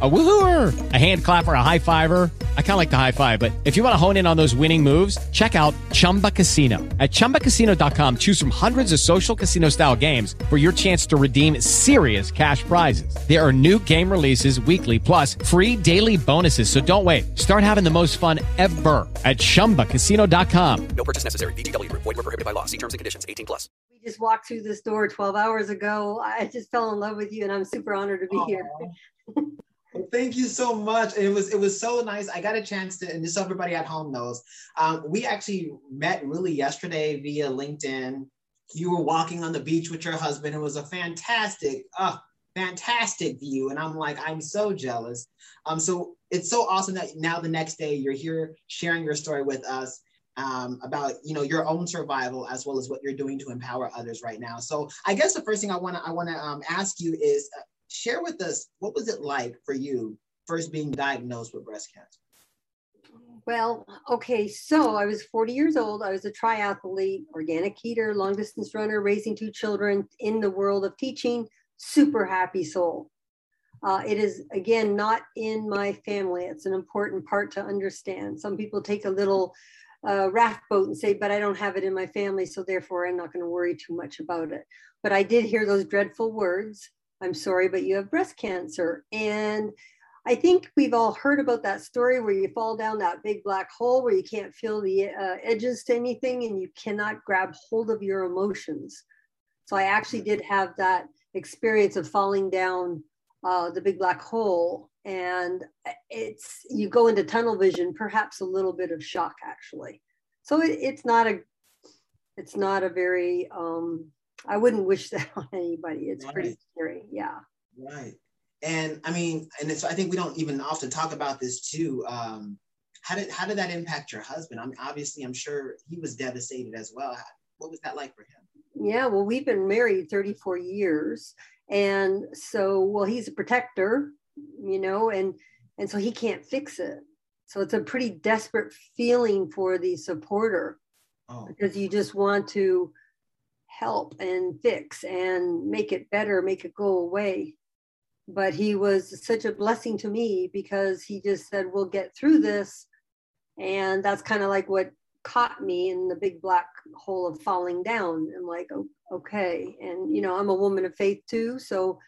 A woohooer, a hand clapper, a high fiver. I kind of like the high five, but if you want to hone in on those winning moves, check out Chumba Casino. At ChumbaCasino.com, choose from hundreds of social casino style games for your chance to redeem serious cash prizes. There are new game releases weekly, plus free daily bonuses. So don't wait. Start having the most fun ever at ChumbaCasino.com. No purchase necessary. VGW. Void were prohibited by law. See terms and conditions. 18 plus. We just walked through this door 12 hours ago. I just fell in love with you and I'm super honored to be here. Thank you so much. It was it was so nice. I got a chance to, and just so everybody at home knows, um, we actually met really yesterday via LinkedIn. You were walking on the beach with your husband. It was a fantastic, uh, fantastic view, and I'm like, I'm so jealous. Um, so it's so awesome that now the next day you're here sharing your story with us. Um, about you know your own survival as well as what you're doing to empower others right now. So I guess the first thing I want to I want to um, ask you is uh, share with us what was it like for you first being diagnosed with breast cancer? Well, okay, so I was 40 years old. I was a triathlete, organic eater, long distance runner, raising two children in the world of teaching, super happy soul. Uh, it is, again, not in my family. It's an important part to understand. Some people take a little uh, raft boat and say, but I don't have it in my family, so therefore I'm not going to worry too much about it. But I did hear those dreadful words I'm sorry, but you have breast cancer. And I think we've all heard about that story where you fall down that big black hole where you can't feel the uh, edges to anything and you cannot grab hold of your emotions. So I actually did have that experience of falling down uh, the big black hole. And it's, you go into tunnel vision, perhaps a little bit of shock actually. So it, it's not a, it's not a very um, I wouldn't wish that on anybody. It's right. pretty scary. Yeah. Right. And I mean, and it's, I think we don't even often talk about this too. Um, how did, how did that impact your husband? I mean, obviously, I'm sure he was devastated as well. What was that like for him? Yeah, well, we've been married 34 years. And so, well, he's a protector, you know, and, and so he can't fix it. So it's a pretty desperate feeling for the supporter oh. because you just want to, help and fix and make it better, make it go away. But he was such a blessing to me because he just said, We'll get through this. And that's kind of like what caught me in the big black hole of falling down. I'm like, oh, okay. And, you know, I'm a woman of faith too. So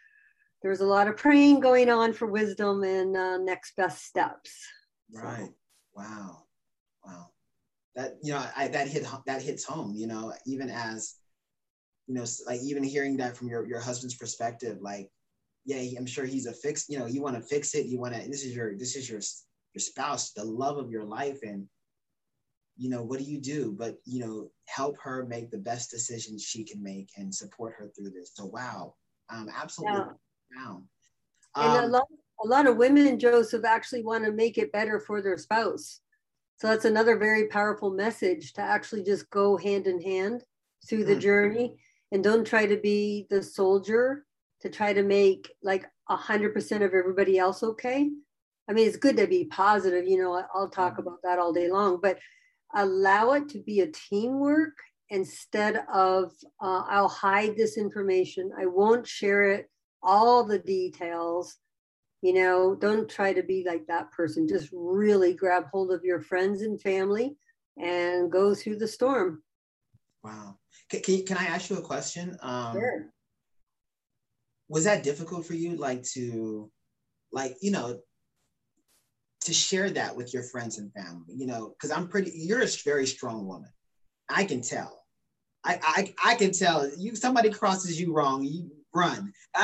there's a lot of praying going on for wisdom and uh, next best steps. Right. So. Wow. Wow. That, you know, I, that hit, that hits home, you know, even as you know, like even hearing that from your, your husband's perspective, like, yeah, I'm sure he's a fix, you know, you want to fix it. You want to, this is your, this is your, your spouse, the love of your life. And, you know, what do you do? But, you know, help her make the best decisions she can make and support her through this. So, wow. Um, absolutely. Yeah. Wow. Um, and a lot, a lot of women, Joseph, actually want to make it better for their spouse. So that's another very powerful message to actually just go hand in hand through the mm-hmm. journey and don't try to be the soldier to try to make like a hundred percent of everybody else okay. I mean, it's good to be positive, you know, I'll talk mm-hmm. about that all day long, but allow it to be a teamwork instead of uh, I'll hide this information. I won't share it, all the details. You know, don't try to be like that person. Just really grab hold of your friends and family and go through the storm. Wow. Can, can, can I ask you a question? Um, sure. Was that difficult for you, like to, like you know, to share that with your friends and family? You know, because I'm pretty. You're a very strong woman. I can tell. I, I I can tell. You somebody crosses you wrong, you run.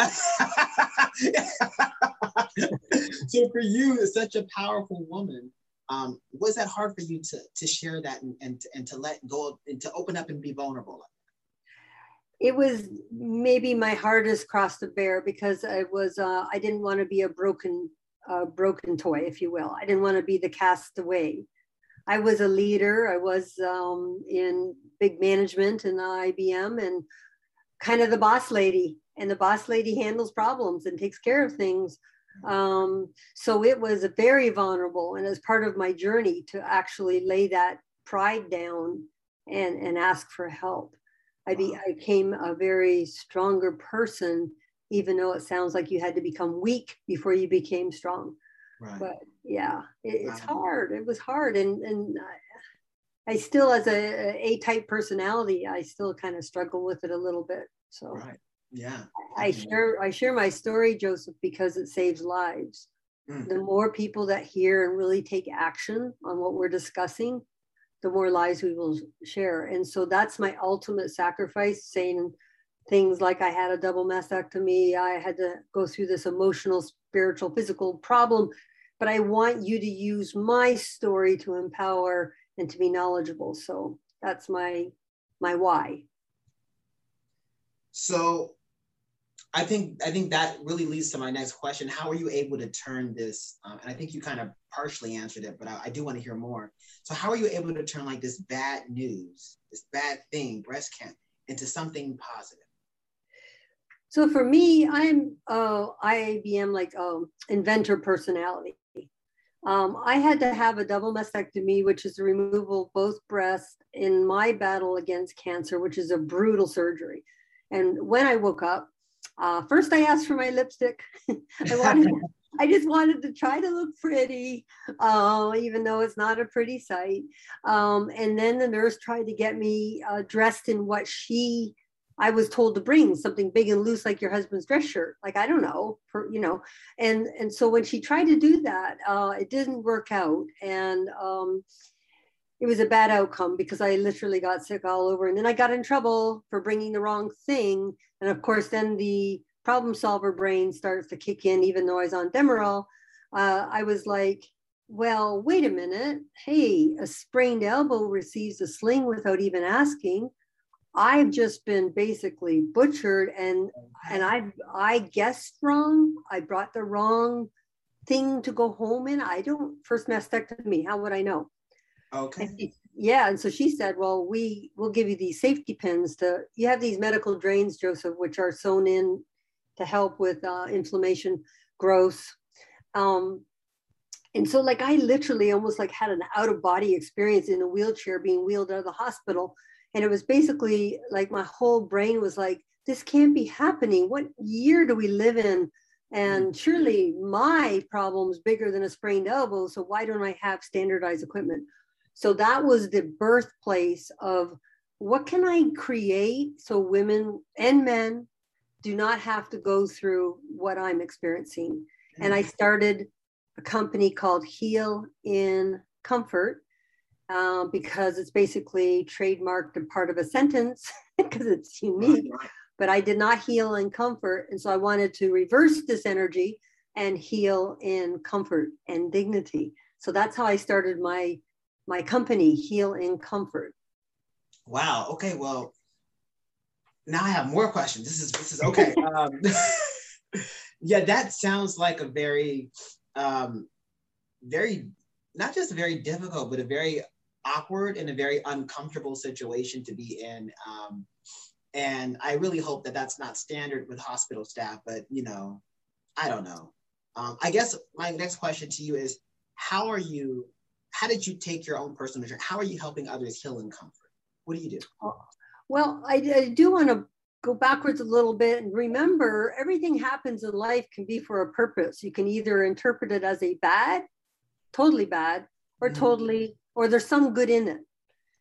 so for you, such a powerful woman, um, was that hard for you to to share that and and, and to let go and to open up and be vulnerable? It was maybe my hardest cross to bear because I was uh, I didn't want to be a broken uh, broken toy, if you will. I didn't want to be the castaway. I was a leader. I was um, in big management in IBM and kind of the boss lady. And the boss lady handles problems and takes care of things um, so it was very vulnerable. And as part of my journey to actually lay that pride down and, and ask for help. I be I became a very stronger person, even though it sounds like you had to become weak before you became strong. Right. But yeah, it, it's hard. It was hard, and and I, I still, as a A type personality, I still kind of struggle with it a little bit. So right. Yeah. I share I share my story, Joseph, because it saves lives. Mm. The more people that hear and really take action on what we're discussing, the more lives we will share. And so that's my ultimate sacrifice, saying things like I had a double mastectomy, I had to go through this emotional, spiritual, physical problem, but I want you to use my story to empower and to be knowledgeable. So that's my my why. So I think I think that really leads to my next question. How are you able to turn this? Um, and I think you kind of partially answered it, but I, I do want to hear more. So how are you able to turn like this bad news, this bad thing, breast cancer, into something positive? So for me, I'm uh, IABM like um, inventor personality. Um, I had to have a double mastectomy, which is the removal of both breasts in my battle against cancer, which is a brutal surgery. And when I woke up, uh, first I asked for my lipstick. I wanted, I just wanted to try to look pretty, uh, even though it's not a pretty sight. Um, and then the nurse tried to get me uh, dressed in what she I was told to bring something big and loose like your husband's dress shirt. Like I don't know, for, you know, and and so when she tried to do that, uh, it didn't work out, and um, it was a bad outcome because I literally got sick all over, and then I got in trouble for bringing the wrong thing, and of course then the problem solver brain starts to kick in, even though I was on Demerol. Uh, I was like, well, wait a minute, hey, a sprained elbow receives a sling without even asking. I've just been basically butchered and and I I guessed wrong. I brought the wrong thing to go home in. I don't first mastectomy. How would I know? Okay. And she- yeah, and so she said, "Well, we will give you these safety pins to. You have these medical drains, Joseph, which are sewn in to help with uh, inflammation, growth." Um, and so, like, I literally almost like had an out of body experience in a wheelchair, being wheeled out of the hospital, and it was basically like my whole brain was like, "This can't be happening. What year do we live in?" And surely my problem's bigger than a sprained elbow. So why don't I have standardized equipment? So that was the birthplace of what can I create so women and men do not have to go through what I'm experiencing. And I started a company called Heal in Comfort uh, because it's basically trademarked and part of a sentence because it's unique but I did not heal in comfort. And so I wanted to reverse this energy and heal in comfort and dignity. So that's how I started my my company, Heal in Comfort. Wow. Okay. Well, now I have more questions. This is this is okay. um, yeah, that sounds like a very, um, very not just very difficult, but a very awkward and a very uncomfortable situation to be in. Um, and I really hope that that's not standard with hospital staff. But you know, I don't know. Um, I guess my next question to you is, how are you? How did you take your own personal journey? How are you helping others heal in comfort? What do you do? Well, I, I do want to go backwards a little bit and remember everything happens in life can be for a purpose. You can either interpret it as a bad, totally bad, or Mhm. totally, or there's some good in it.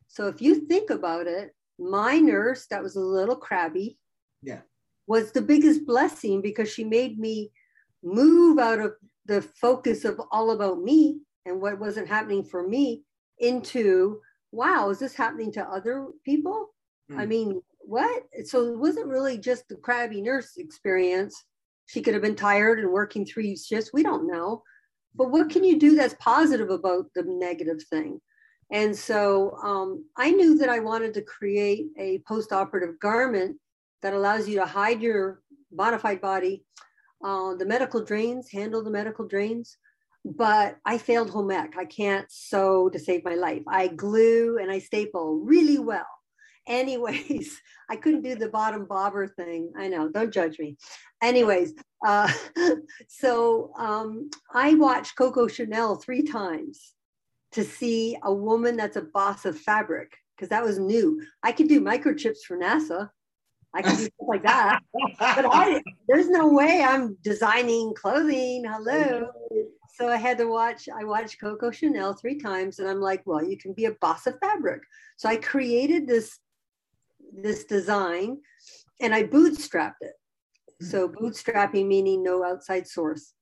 So if you think about it, my nurse that was a little crabby Yeah. was the biggest blessing because she made me move out of the focus of all about me and what wasn't happening for me into wow is this happening to other people? I Mm. mean what? So it wasn't really just the crabby nurse experience. She could have been tired and working three shifts. We don't know. But what can you do that's positive about the negative thing? And so um, I knew that I wanted to create a post operative garment that allows you to hide your modified body, uh, the medical drains, handle the medical drains. But I failed home ec. I can't sew to save my life. I glue and I staple really well. Anyways, I couldn't do the bottom bobber thing. I know, don't judge me. Anyways, uh, so um, I watched Coco Chanel three times to see a woman that's a boss of fabric because that was new. I could do microchips for NASA. I could do stuff like that. But I, there's no way I'm designing clothing. Hello. So I had to watch, I watched Coco Chanel three times and I'm like, well, you can be a boss of fabric. So I created this, this design and I bootstrapped it. Mm-hmm. So bootstrapping meaning no outside source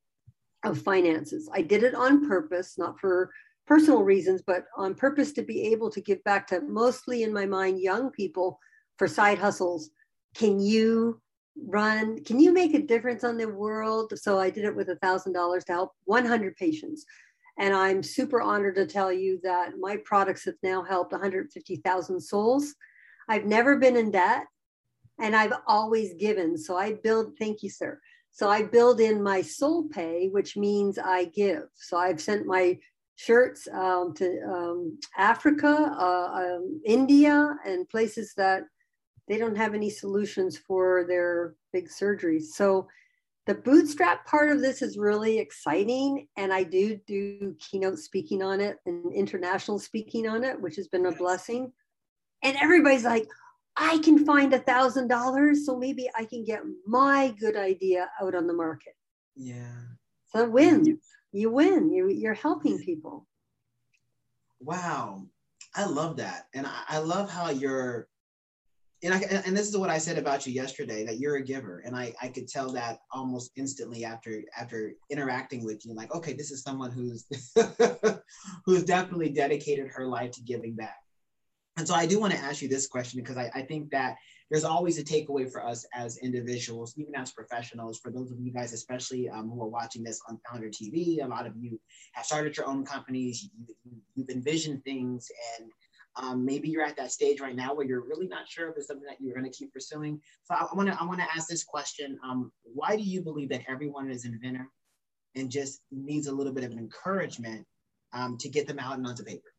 of finances. I did it on purpose, not for personal reasons, but on purpose to be able to give back to mostly in my mind young people for side hustles. Can you run? Can you make a difference on the world? So I did it with a thousand dollars to help 100 patients. And I'm super honored to tell you that my products have now helped 150,000 souls. I've never been in debt and I've always given. So I build, thank you, sir. So I build in my soul pay, which means I give. So I've sent my shirts um, to um, Africa, uh, um, India, and places that they don't have any solutions for their big surgeries. So the bootstrap part of this is really exciting. And I do do keynote speaking on it and international speaking on it, which has been a blessing. And everybody's like, I can find a thousand dollars, so maybe I can get my good idea out on the market. Yeah. So win. You win. You you're helping people. Wow. I love that. And I, I love how you're and I and this is what I said about you yesterday that you're a giver. And I I could tell that almost instantly after after interacting with you like okay this is someone who's who's definitely dedicated her life to giving back. And so I do want to ask you this question because I, I think that there's always a takeaway for us as individuals, even as professionals. For those of you guys, especially um, who are watching this on Founder TV, a lot of you have started your own companies, you, have envisioned things, and um, maybe you're at that stage right now where you're really not sure if it's something that you're going to keep pursuing. So I want to I want to ask this question: um, Why do you believe that everyone is an inventor and just needs a little bit of an encouragement um, to get them out and onto paper?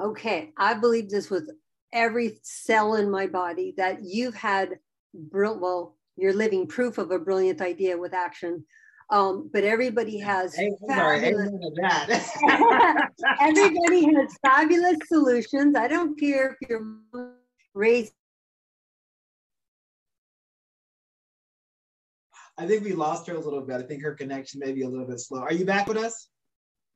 okay, I believe this with every cell in my body that you've had, well, you're living proof of a brilliant idea with action. Um, but everybody has hey, fabulous, everybody has fabulous solutions. I don't care if you're raised. I think we lost her a little bit. I think her connection may be a little bit slow. Are you back with us?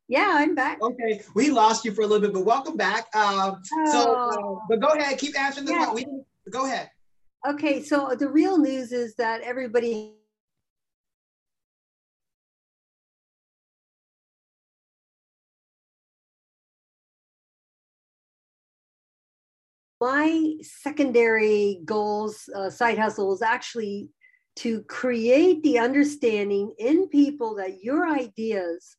Yeah, I'm back. Okay, we lost you for a little bit, but welcome back. Um, oh. So, uh, but go ahead, keep answering the yeah. We, go ahead. Okay, so the real news is that everybody my secondary goals, uh, side hustle is actually to create the understanding in people that your ideas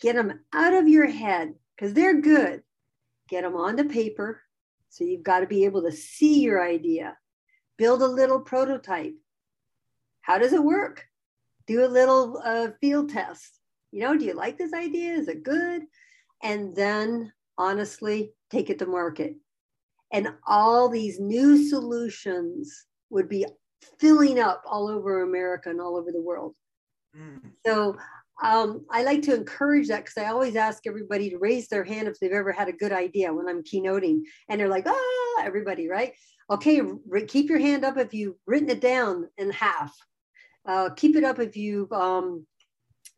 get them out of your head because they're good. Get them on the paper. So you've got to be able to see your idea. Build a little prototype. How does it work? Do a little uh, field test. You know, do you like this idea? Is it good? And then honestly, take it to market. And all these new solutions would be filling up all over America and all over the world. Mm. So um, I like to encourage that because I always ask everybody to raise their hand if they've ever had a good idea when I'm keynoting. And they're like, ah, everybody, right? Okay, re- keep your hand up if you've written it down in half. Uh, keep it up if you've um,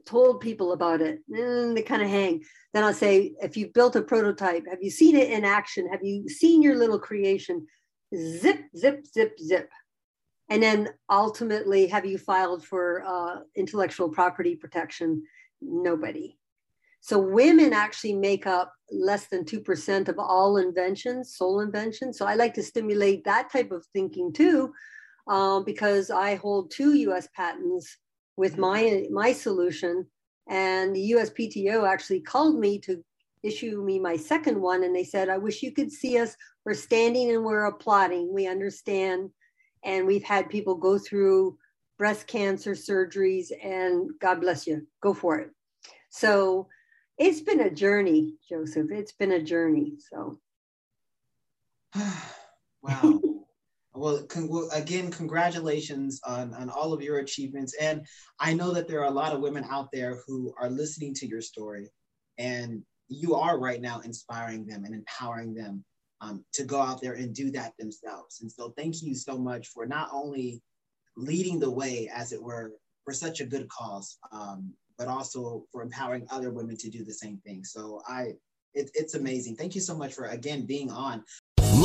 told people about it. And they kind of hang. Then I'll say, if you've built a prototype, have you seen it in action? Have you seen your little creation? Zip, zip, zip, zip. And then ultimately, have you filed for uh, intellectual property protection? Nobody. So women actually make up less than 2% of all inventions, sole inventions. So I like to stimulate that type of thinking too, um, because I hold two US patents with mm-hmm. my, my solution. And the USPTO actually called me to issue me my second one. And they said, I wish you could see us. We're standing and we're applauding. We understand and we've had people go through breast cancer surgeries and god bless you go for it so it's been a journey joseph it's been a journey so wow well, con- again congratulations on, on all of your achievements and i know that there are a lot of women out there who are listening to your story and you are right now inspiring them and empowering them um, to go out there and do that themselves. And so, thank you so much for not only leading the way, as it were, for such a good cause, um, but also for empowering other women to do the same thing. So, I it, it's amazing. Thank you so much for again being on.